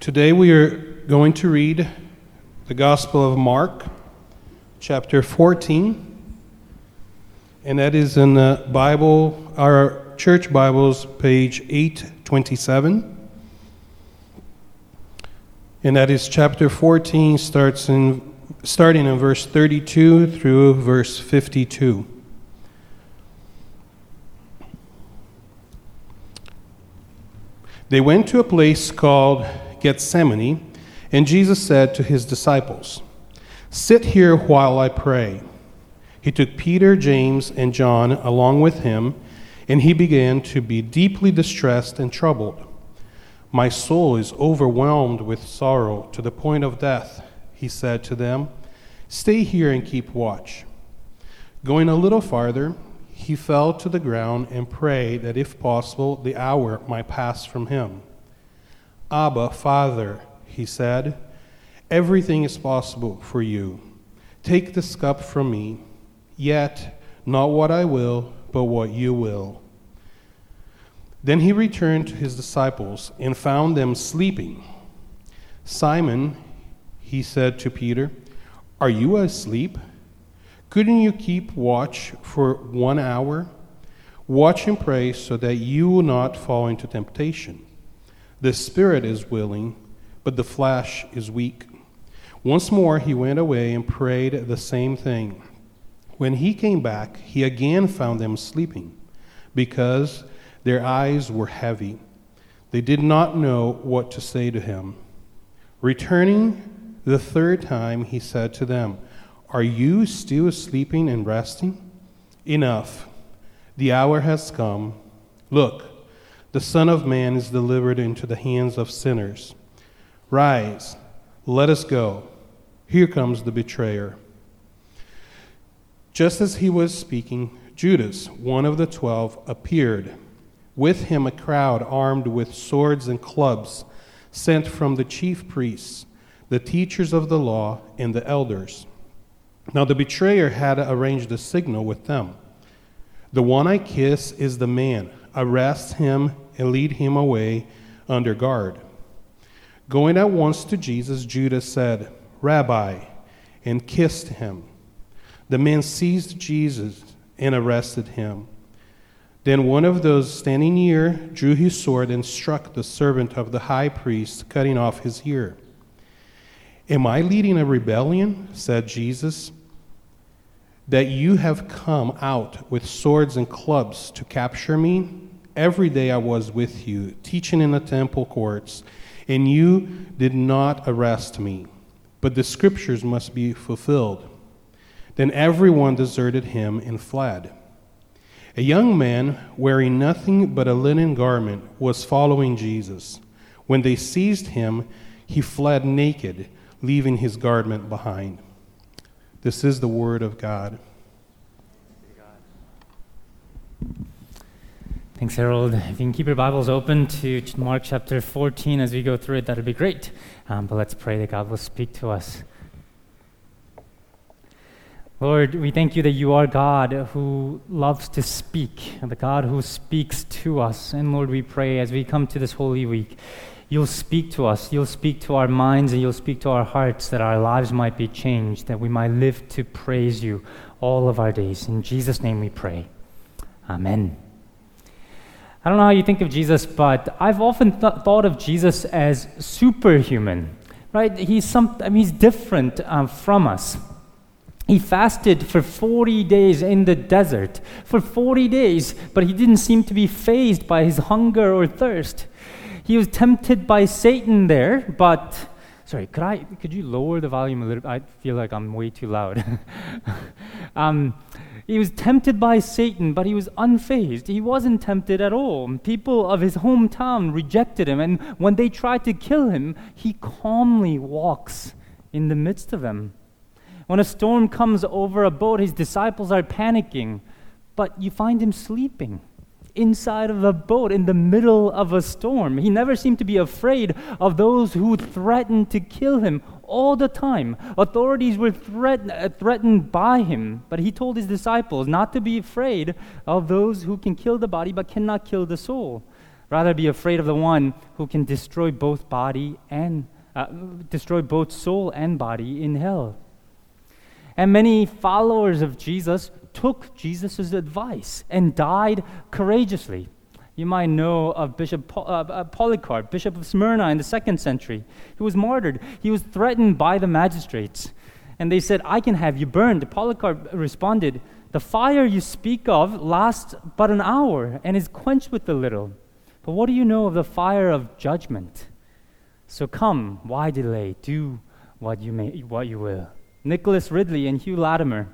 Today we are going to read the Gospel of Mark, chapter 14, and that is in the Bible, our church Bibles, page 827. And that is chapter 14, starts in, starting in verse 32 through verse 52. They went to a place called Gethsemane, and Jesus said to his disciples, Sit here while I pray. He took Peter, James, and John along with him, and he began to be deeply distressed and troubled. My soul is overwhelmed with sorrow to the point of death, he said to them. Stay here and keep watch. Going a little farther, he fell to the ground and prayed that if possible the hour might pass from him. Abba, Father, he said, everything is possible for you. Take this cup from me, yet not what I will, but what you will. Then he returned to his disciples and found them sleeping. Simon, he said to Peter, Are you asleep? Couldn't you keep watch for one hour? Watch and pray so that you will not fall into temptation. The spirit is willing, but the flesh is weak. Once more he went away and prayed the same thing. When he came back, he again found them sleeping, because their eyes were heavy. They did not know what to say to him. Returning the third time, he said to them, Are you still sleeping and resting? Enough. The hour has come. Look, the Son of Man is delivered into the hands of sinners. Rise, let us go. Here comes the betrayer. Just as he was speaking, Judas, one of the twelve, appeared. With him, a crowd armed with swords and clubs, sent from the chief priests, the teachers of the law, and the elders. Now, the betrayer had arranged a signal with them The one I kiss is the man. Arrest him and lead him away under guard. Going at once to Jesus, Judas said, Rabbi, and kissed him. The men seized Jesus and arrested him. Then one of those standing near drew his sword and struck the servant of the high priest, cutting off his ear. Am I leading a rebellion? said Jesus. That you have come out with swords and clubs to capture me? Every day I was with you, teaching in the temple courts, and you did not arrest me. But the scriptures must be fulfilled. Then everyone deserted him and fled. A young man, wearing nothing but a linen garment, was following Jesus. When they seized him, he fled naked, leaving his garment behind. This is the word of God. Thanks, Harold. If you can keep your Bibles open to Mark chapter 14 as we go through it, that would be great. Um, but let's pray that God will speak to us. Lord, we thank you that you are God who loves to speak, the God who speaks to us. And Lord, we pray as we come to this Holy Week, you'll speak to us, you'll speak to our minds, and you'll speak to our hearts that our lives might be changed, that we might live to praise you all of our days. In Jesus' name we pray. Amen. I don't know how you think of Jesus, but I've often th- thought of Jesus as superhuman, right? He's, some, I mean, he's different um, from us. He fasted for 40 days in the desert, for 40 days, but he didn't seem to be fazed by his hunger or thirst. He was tempted by Satan there, but sorry, could I could you lower the volume a little? I feel like I'm way too loud. um, he was tempted by Satan, but he was unfazed. He wasn't tempted at all. People of his hometown rejected him, and when they tried to kill him, he calmly walks in the midst of them. When a storm comes over a boat, his disciples are panicking, but you find him sleeping inside of a boat in the middle of a storm. He never seemed to be afraid of those who threatened to kill him all the time. Authorities were threat- uh, threatened by him, but he told his disciples not to be afraid of those who can kill the body but cannot kill the soul. Rather, be afraid of the one who can destroy both body and uh, destroy both soul and body in hell. And many followers of Jesus took Jesus' advice and died courageously. You might know of Bishop uh, uh, Polycarp, Bishop of Smyrna in the second century. He was martyred. He was threatened by the magistrates. And they said, I can have you burned. Polycarp responded, The fire you speak of lasts but an hour and is quenched with a little. But what do you know of the fire of judgment? So come, why delay? Do what you, may, what you will. Nicholas Ridley and Hugh Latimer.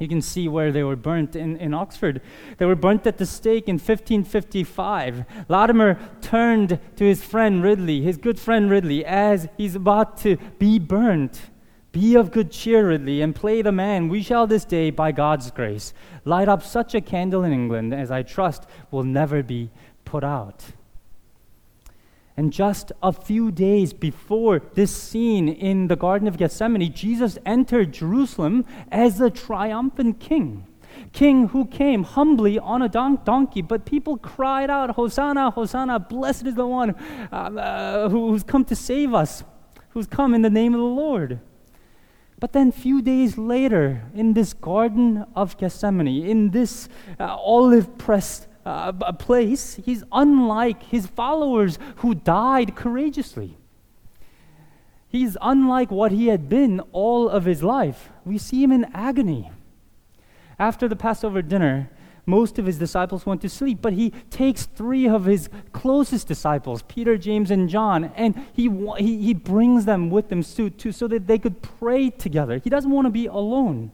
You can see where they were burnt in, in Oxford. They were burnt at the stake in 1555. Latimer turned to his friend Ridley, his good friend Ridley, as he's about to be burnt. Be of good cheer, Ridley, and play the man. We shall this day, by God's grace, light up such a candle in England as I trust will never be put out. And just a few days before this scene in the Garden of Gethsemane, Jesus entered Jerusalem as a triumphant king. King who came humbly on a don- donkey, but people cried out, Hosanna, Hosanna, blessed is the one um, uh, who's come to save us, who's come in the name of the Lord. But then, few days later, in this Garden of Gethsemane, in this uh, olive press uh, a place, he's unlike his followers who died courageously. He's unlike what he had been all of his life. We see him in agony. After the Passover dinner, most of his disciples went to sleep, but he takes three of his closest disciples, Peter, James, and John, and he, he, he brings them with him to, to, so that they could pray together. He doesn't want to be alone.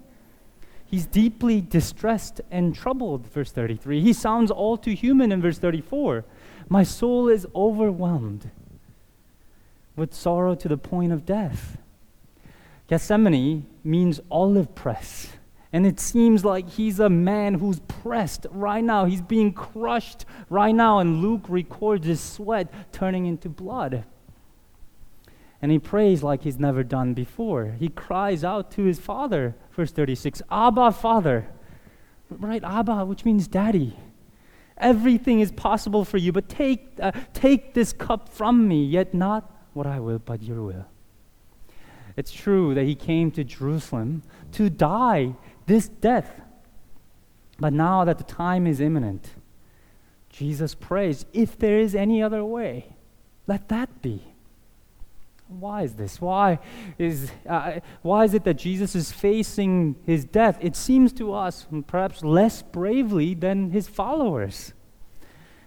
He's deeply distressed and troubled, verse 33. He sounds all too human in verse 34. My soul is overwhelmed with sorrow to the point of death. Gethsemane means olive press. And it seems like he's a man who's pressed right now. He's being crushed right now. And Luke records his sweat turning into blood. And he prays like he's never done before. He cries out to his father, verse 36 Abba, Father. Right? Abba, which means daddy. Everything is possible for you, but take, uh, take this cup from me, yet not what I will, but your will. It's true that he came to Jerusalem to die this death. But now that the time is imminent, Jesus prays, if there is any other way, let that be. Why is this? Why is, uh, why is it that Jesus is facing his death? It seems to us perhaps less bravely than his followers.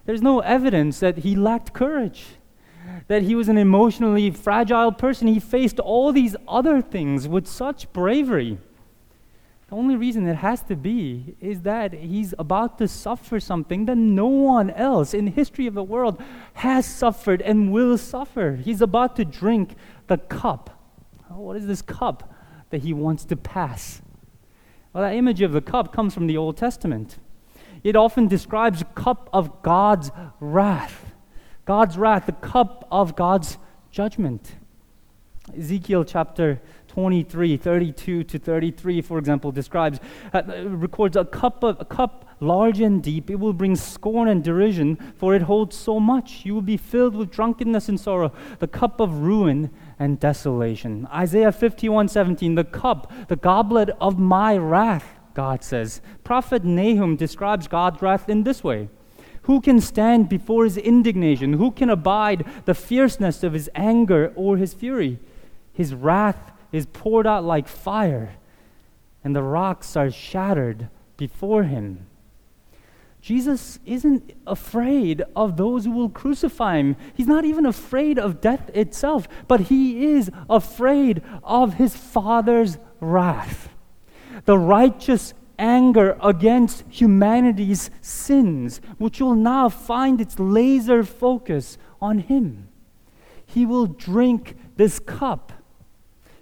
There's no evidence that he lacked courage, that he was an emotionally fragile person. He faced all these other things with such bravery. The only reason it has to be is that he's about to suffer something that no one else in the history of the world has suffered and will suffer. He's about to drink the cup. Oh, what is this cup that he wants to pass? Well, that image of the cup comes from the Old Testament. It often describes a cup of God's wrath. God's wrath, the cup of God's judgment. Ezekiel chapter 23, 32 to 33, for example, describes, uh, records a cup, of, a cup large and deep. It will bring scorn and derision, for it holds so much. You will be filled with drunkenness and sorrow, the cup of ruin and desolation. Isaiah 51, 17, the cup, the goblet of my wrath, God says. Prophet Nahum describes God's wrath in this way. Who can stand before his indignation? Who can abide the fierceness of his anger or his fury? His wrath is poured out like fire, and the rocks are shattered before him. Jesus isn't afraid of those who will crucify him. He's not even afraid of death itself, but he is afraid of his Father's wrath. The righteous anger against humanity's sins, which will now find its laser focus on him. He will drink this cup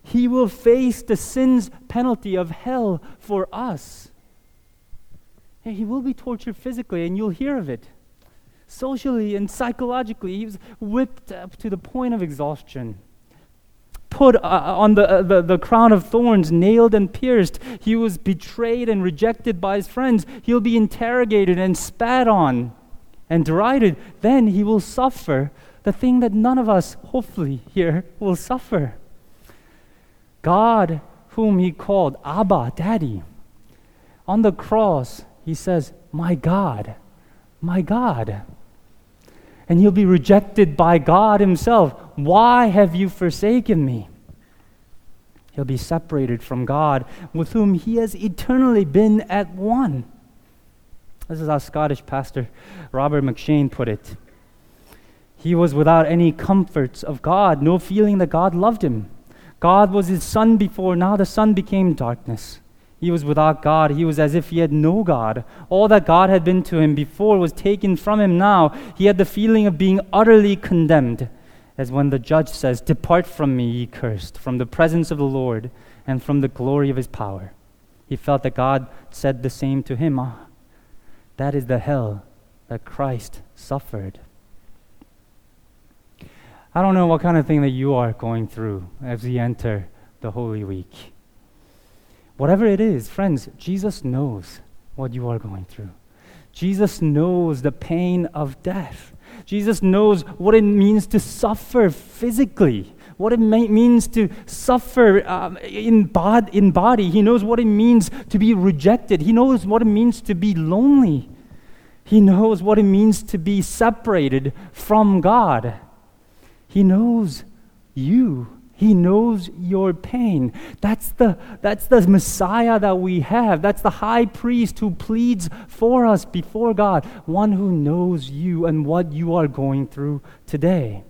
he will face the sin's penalty of hell for us. And he will be tortured physically, and you'll hear of it. Socially and psychologically, he was whipped up to the point of exhaustion. Put uh, on the, uh, the, the crown of thorns, nailed and pierced. He was betrayed and rejected by his friends. He'll be interrogated and spat on. and derided, then he will suffer the thing that none of us, hopefully, here will suffer. God, whom he called Abba, Daddy, on the cross, he says, My God, my God. And he'll be rejected by God himself. Why have you forsaken me? He'll be separated from God, with whom he has eternally been at one. This is how Scottish pastor Robert McCheyne put it. He was without any comforts of God, no feeling that God loved him. God was his sun before, now the sun became darkness. He was without God. He was as if he had no God. All that God had been to him before was taken from him now. He had the feeling of being utterly condemned, as when the judge says, Depart from me, ye cursed, from the presence of the Lord and from the glory of his power. He felt that God said the same to him. Ah, that is the hell that Christ suffered. I don't know what kind of thing that you are going through as we enter the Holy Week. Whatever it is, friends, Jesus knows what you are going through. Jesus knows the pain of death. Jesus knows what it means to suffer physically, what it may, means to suffer um, in, bod, in body. He knows what it means to be rejected. He knows what it means to be lonely. He knows what it means to be separated from God. He knows you. He knows your pain. That's the, that's the Messiah that we have. That's the high priest who pleads for us before God, one who knows you and what you are going through today.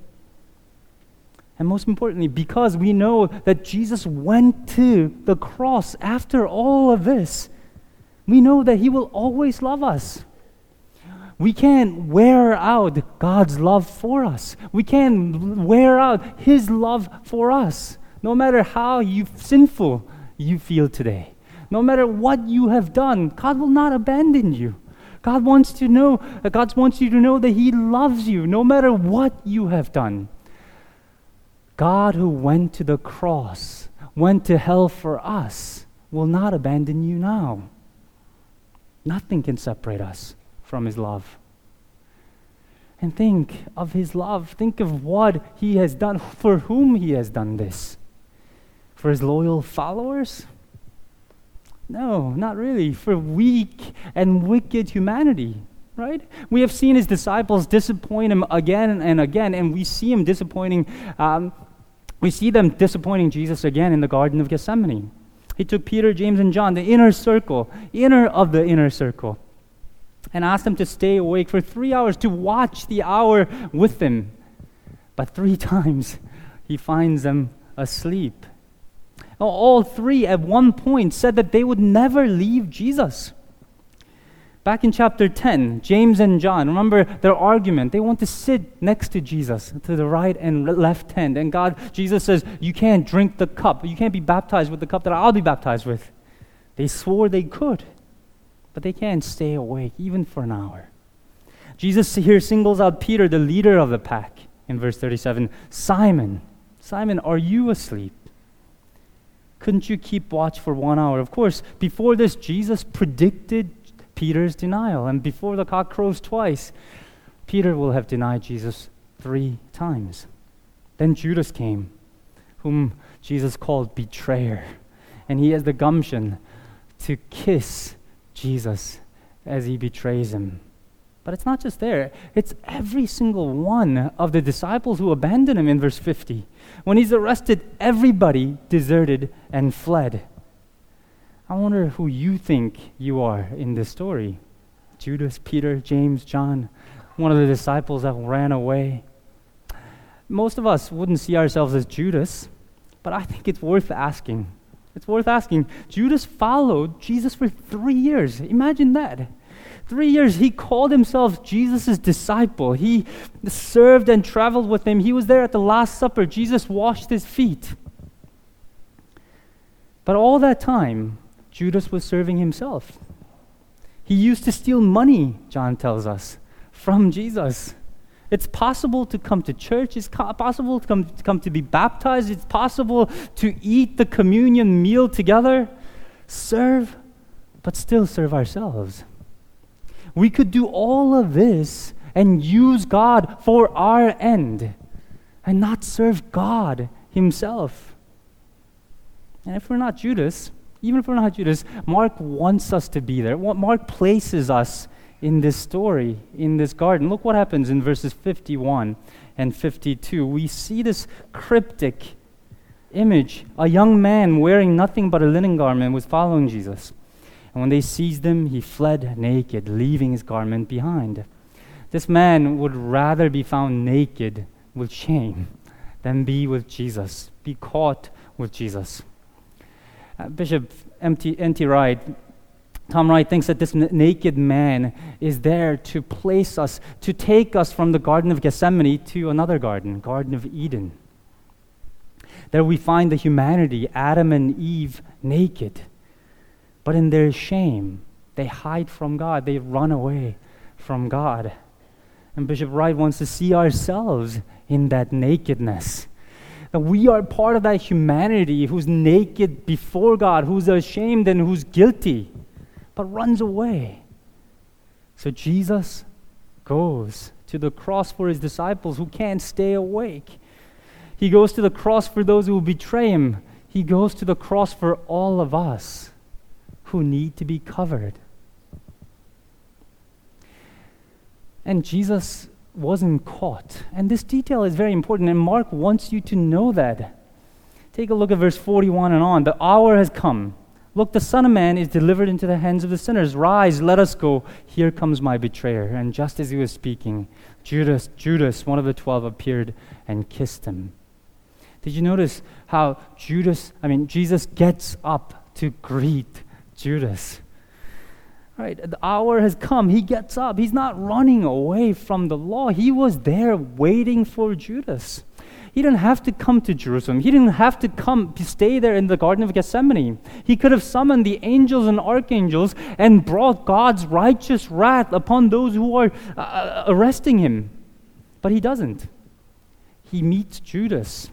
And most importantly, because we know that Jesus went to the cross after all of this, we know that He will always love us. We can't wear out God's love for us. We can't wear out His love for us, no matter how you, sinful you feel today. No matter what you have done, God will not abandon you. God wants to know, God wants you to know that He loves you no matter what you have done. God who went to the cross, went to hell for us, will not abandon you now. Nothing can separate us from his love. And think of his love. Think of what he has done, for whom he has done this. For his loyal followers? No, not really. For weak and wicked humanity, right? We have seen his disciples disappoint him again and again, and we see him disappointing, um, we see them disappointing Jesus again in the Garden of Gethsemane. He took Peter, James, and John, the inner circle, inner of the inner circle and asked them to stay awake for three hours to watch the hour with them. But three times he finds them asleep. All three at one point said that they would never leave Jesus. Back in chapter 10, James and John, remember their argument. They want to sit next to Jesus, to the right and left hand. And God, Jesus says, You can't drink the cup. You can't be baptized with the cup that I'll be baptized with. They swore they could but they can't stay awake even for an hour. Jesus here singles out Peter, the leader of the pack, in verse 37 Simon, Simon, are you asleep? Couldn't you keep watch for one hour? Of course, before this, Jesus predicted Peter's denial. And before the cock crows twice, Peter will have denied Jesus three times. Then Judas came, whom Jesus called betrayer. And he has the gumption to kiss Jesus as he betrays him. But it's not just there, it's every single one of the disciples who abandon him in verse 50. When he's arrested, everybody deserted and fled. I wonder who you think you are in this story Judas, Peter, James, John, one of the disciples that ran away. Most of us wouldn't see ourselves as Judas, but I think it's worth asking it's worth asking. Judas followed Jesus for three years. Imagine that. Three years, he called himself Jesus' disciple. He served and traveled with him. He was there at the Last Supper. Jesus washed his feet. But all that time, Judas was serving himself. He used to steal money, John tells us, from Jesus. It's possible to come to church. It's possible to come, to come to be baptized. It's possible to eat the communion meal together, serve, but still serve ourselves. We could do all of this and use God for our end and not serve God Himself. And if we're not Judas, even if we're not Judas, Mark wants us to be there. Mark places us in this story, in this garden. Look what happens in verses 51 and 52. We see this cryptic image. A young man wearing nothing but a linen garment was following Jesus. And when they seized him, he fled naked, leaving his garment behind. This man would rather be found naked with shame than be with Jesus, be caught with Jesus. Uh, Bishop N.T. Wright Tom Wright thinks that this n- naked man is there to place us, to take us from the Garden of Gethsemane to another garden, Garden of Eden. There we find the humanity, Adam and Eve, naked. But in their shame, they hide from God, they run away from God. And Bishop Wright wants to see ourselves in that nakedness. That we are part of that humanity who's naked before God, who's ashamed and who's guilty but runs away. So Jesus goes to the cross for his disciples who can't stay awake. He goes to the cross for those who will betray him. He goes to the cross for all of us who need to be covered. And Jesus wasn't caught. And this detail is very important, and Mark wants you to know that. Take a look at verse 41 and on. The hour has come Look, the Son of Man is delivered into the hands of the sinners. Rise, let us go. Here comes my betrayer. And just as he was speaking, Judas, Judas, one of the twelve, appeared and kissed him. Did you notice how Judas, I mean, Jesus gets up to greet Judas? Right, the hour has come. He gets up. He's not running away from the law. He was there waiting for Judas. He didn't have to come to Jerusalem. He didn't have to come stay there in the Garden of Gethsemane. He could have summoned the angels and archangels and brought God's righteous wrath upon those who are uh, uh, arresting him. But he doesn't. He meets Judas,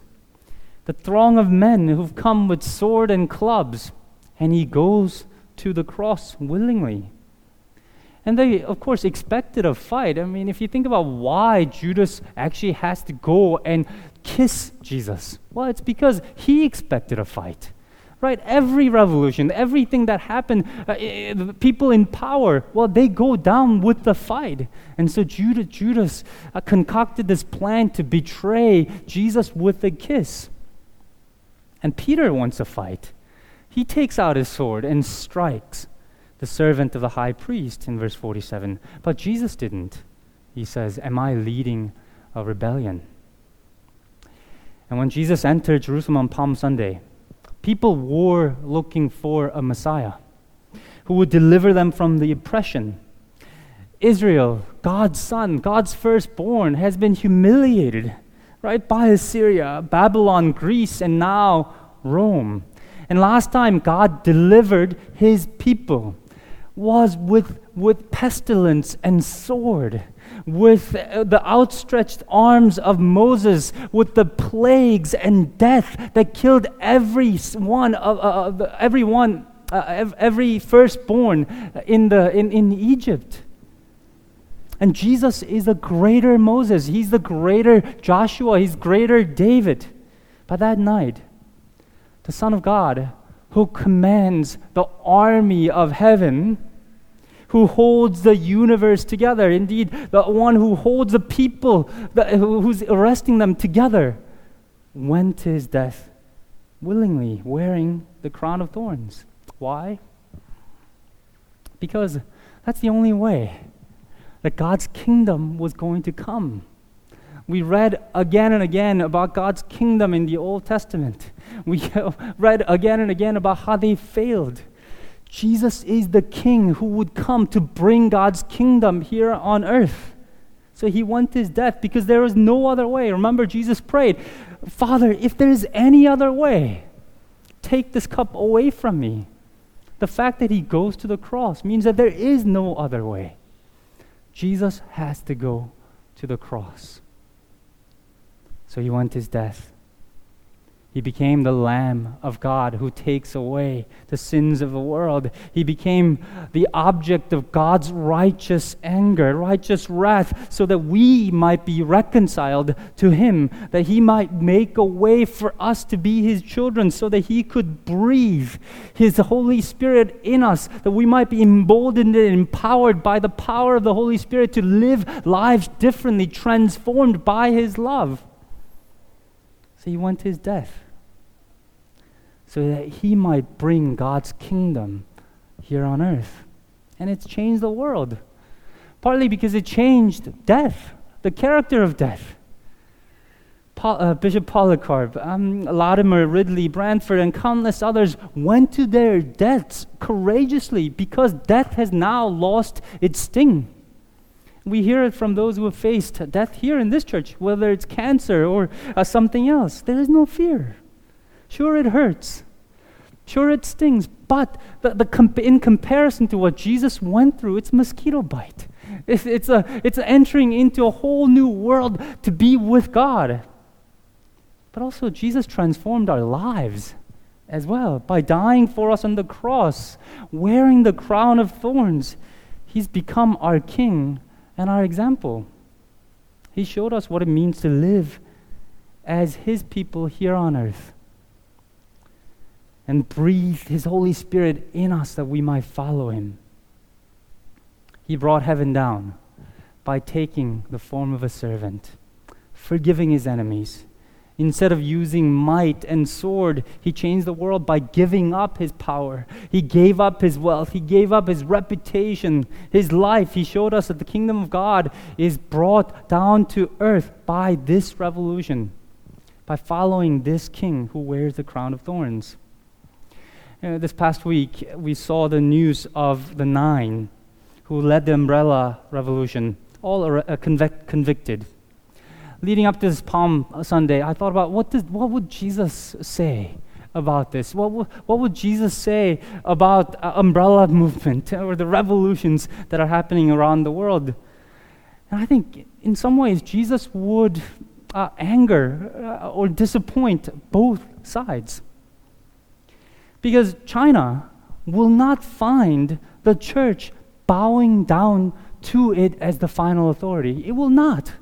the throng of men who've come with sword and clubs, and he goes to the cross willingly. And they, of course, expected a fight. I mean, if you think about why Judas actually has to go and kiss Jesus, well, it's because he expected a fight. Right? Every revolution, everything that happened, uh, people in power, well, they go down with the fight. And so Judas, Judas uh, concocted this plan to betray Jesus with a kiss. And Peter wants a fight. He takes out his sword and strikes the servant of the high priest in verse 47. But Jesus didn't. He says, Am I leading a rebellion? And when Jesus entered Jerusalem on Palm Sunday, people were looking for a Messiah who would deliver them from the oppression. Israel, God's son, God's firstborn, has been humiliated, right, by Assyria, Babylon, Greece, and now Rome. And last time God delivered his people was with, with pestilence and sword, with the outstretched arms of Moses, with the plagues and death that killed every one of uh, everyone, uh, every firstborn in, the, in, in Egypt. And Jesus is the greater Moses. He's the greater Joshua. He's greater David. But that night, the Son of God who commands the army of heaven, who holds the universe together. Indeed, the one who holds the people, who's arresting them together, went to his death willingly, wearing the crown of thorns. Why? Because that's the only way that God's kingdom was going to come. We read again and again about God's kingdom in the Old Testament. We read again and again about how they failed. Jesus is the king who would come to bring God's kingdom here on earth. So he went his death because there was no other way. Remember, Jesus prayed, Father, if there is any other way, take this cup away from me. The fact that he goes to the cross means that there is no other way. Jesus has to go to the cross. So he went his death. He became the Lamb of God who takes away the sins of the world. He became the object of God's righteous anger, righteous wrath, so that we might be reconciled to Him, that He might make a way for us to be His children, so that He could breathe His Holy Spirit in us, that we might be emboldened and empowered by the power of the Holy Spirit to live lives differently, transformed by His love. So He went to His death so that he might bring God's kingdom here on earth. And it's changed the world, partly because it changed death, the character of death. Paul, uh, Bishop Polycarp, um, Latimer, Ridley, Bradford, and countless others went to their deaths courageously because death has now lost its sting. We hear it from those who have faced death here in this church, whether it's cancer or uh, something else. There is no fear. Sure, it hurts. Sure, it stings. But the, the comp- in comparison to what Jesus went through, it's mosquito bite. It's, it's, a, it's entering into a whole new world to be with God. But also, Jesus transformed our lives as well by dying for us on the cross, wearing the crown of thorns. He's become our king and our example. He showed us what it means to live as his people here on earth and breathed His Holy Spirit in us that we might follow Him. He brought heaven down by taking the form of a servant, forgiving His enemies. Instead of using might and sword, he changed the world by giving up his power. He gave up his wealth. He gave up his reputation, his life. He showed us that the kingdom of God is brought down to earth by this revolution, by following this king who wears the crown of thorns. Uh, this past week, we saw the news of the nine who led the umbrella revolution, all are uh, convic- convicted. Leading up to this Palm Sunday, I thought about what, does, what would Jesus say about this? What, w- what would Jesus say about uh, umbrella movement or the revolutions that are happening around the world? And I think in some ways, Jesus would uh, anger uh, or disappoint both sides. Because China will not find the church bowing down to it as the final authority. It will not.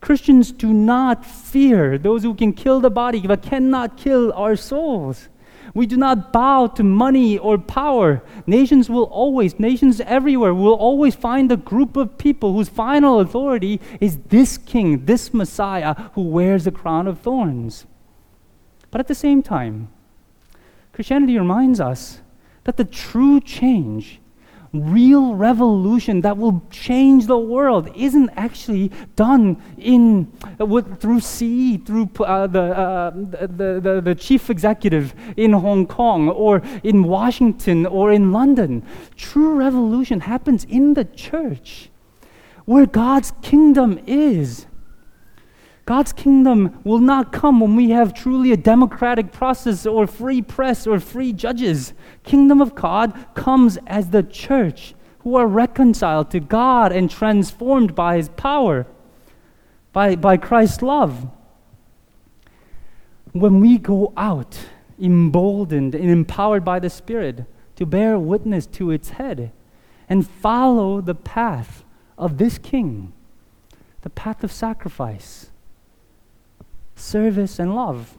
Christians do not fear those who can kill the body but cannot kill our souls. We do not bow to money or power. Nations will always, nations everywhere will always find a group of people whose final authority is this king, this Messiah who wears the crown of thorns. But at the same time, Christianity reminds us that the true change, real revolution that will change the world isn't actually done in, with, through C, through uh, the, uh, the, the, the chief executive in Hong Kong or in Washington or in London. True revolution happens in the church where God's kingdom is. God's kingdom will not come when we have truly a democratic process or free press or free judges. Kingdom of God comes as the church who are reconciled to God and transformed by his power, by, by Christ's love. When we go out emboldened and empowered by the Spirit to bear witness to its head and follow the path of this king, the path of sacrifice service, and love.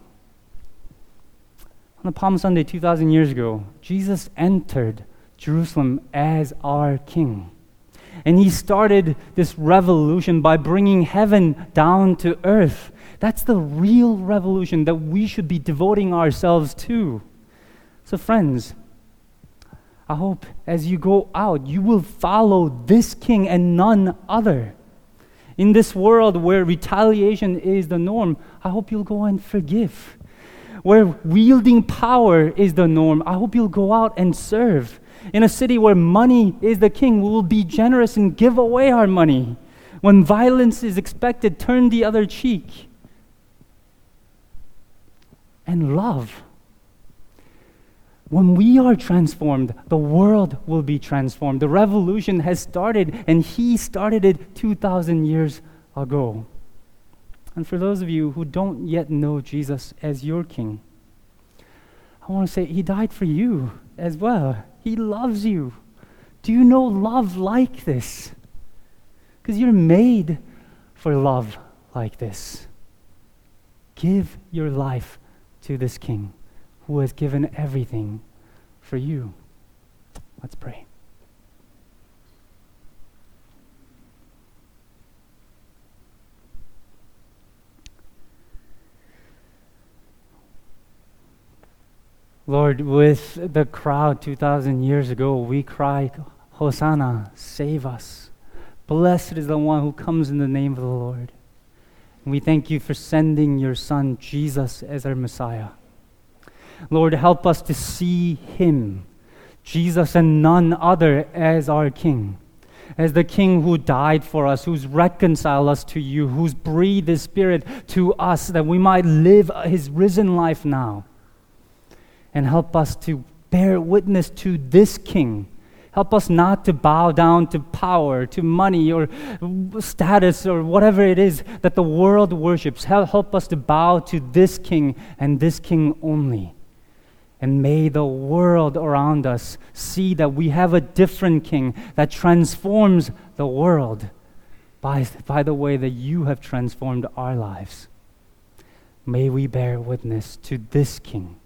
On the Palm Sunday 2,000 years ago, Jesus entered Jerusalem as our king. And he started this revolution by bringing heaven down to earth. That's the real revolution that we should be devoting ourselves to. So, friends, I hope as you go out, you will follow this king and none other. In this world where retaliation is the norm, I hope you'll go and forgive. Where wielding power is the norm, I hope you'll go out and serve. In a city where money is the king, we will be generous and give away our money. When violence is expected, turn the other cheek. And love when we are transformed, the world will be transformed. The revolution has started, and He started it 2,000 years ago. And for those of you who don't yet know Jesus as your King, I want to say He died for you as well. He loves you. Do you know love like this? Because you're made for love like this. Give your life to this King who has given everything for you. Let's pray. Lord, with the crowd 2,000 years ago, we cried, Hosanna, save us. Blessed is the one who comes in the name of the Lord. And we thank you for sending your Son, Jesus, as our Messiah. Lord, help us to see him, Jesus and none other, as our King as the King who died for us, who's reconciled us to you, who's breathed His Spirit to us, that we might live His risen life now and help us to bear witness to this King. Help us not to bow down to power, to money, or status, or whatever it is that the world worships. Help us to bow to this King and this King only. And may the world around us see that we have a different King that transforms the world by, by the way that you have transformed our lives. May we bear witness to this King.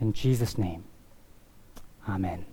In Jesus' name, amen.